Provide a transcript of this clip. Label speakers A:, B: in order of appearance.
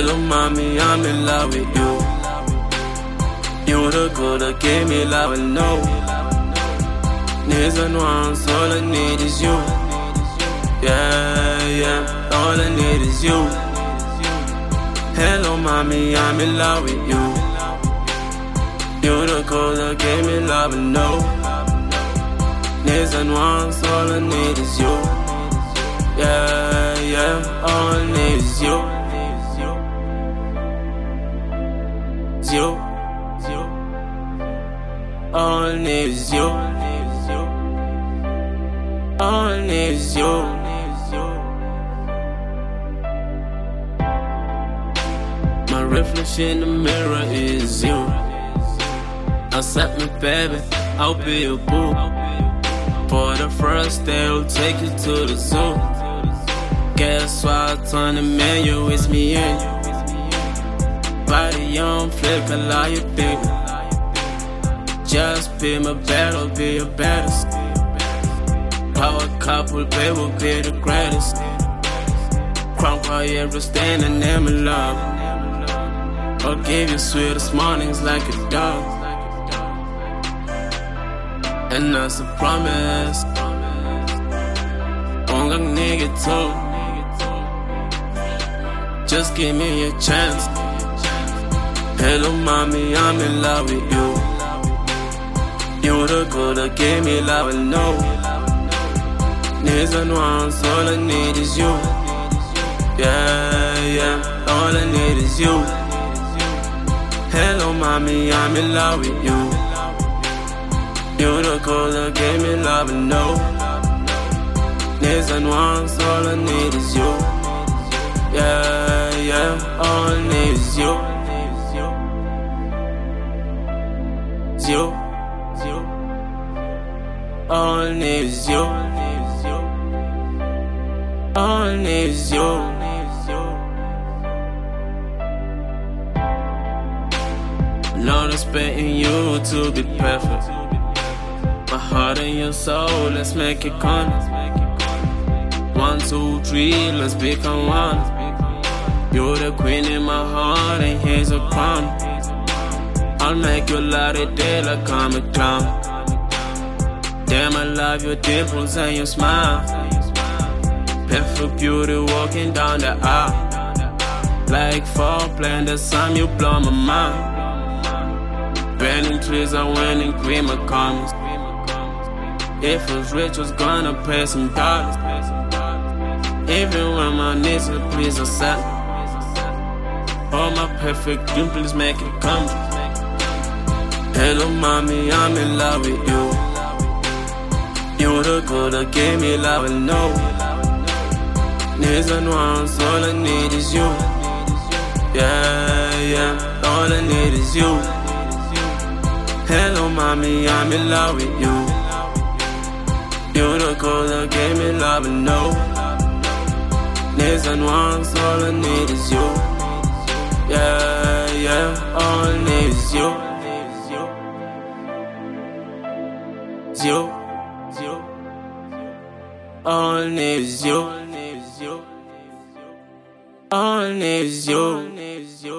A: Hello, mommy, I'm in love with you. You the girl that gave me love and know. Needs and wants, all I need is you. Yeah, yeah, all I need is you. Hello, mommy, I'm in love with you. You the girl that gave me love and know. Needs and wants, all I need is you. All I need is you. All is you. My reflection in the mirror is you. Accept me, baby. I'll be your boo. For the first day, I'll take you to the zoo. Guess what? On the menu, it's me and you. Body on flip, allow you, baby. Just be my battle, be your baddest. Power couple, baby, will be the greatest. Crown quiet, standing in my love. I'll give you sweetest mornings like a dog. And that's a promise. Hanggang nigga too. Just give me a chance. Hello, mommy, I'm in love with you. You the girl that gave me love and know. Needs and wants, all I need is you. Yeah, yeah, all I need is you. Hello, mommy, I'm in love with you. You the girl that gave me love and know. Needs and wants, all I need is you. Is you. All is you. All is you. Not expecting you to be perfect. My heart and your soul, let's make it count. One, two, three, let's become one. You're the queen in my heart, and here's a crown. I'll make you light it day like a clown. Damn, I love your dimples and your smile. Perfect beauty walking down the aisle. Like fall playing the sun, you blow my mind. Burning trees are winning green comes. If was rich, was gonna pay some dollars. Even when my knees are please accept. All my perfect dimples make it come. Hello, mommy, I'm in love with you. You the girl that gave me love and know. Needs and wants, all I need is you. Yeah, yeah, all I need is you. Hello, mommy, I'm in love with you. You the girl that gave me love and know. Needs and wants, all I need is you. Yeah, yeah, all I need is you. Is you. All is you. All is you.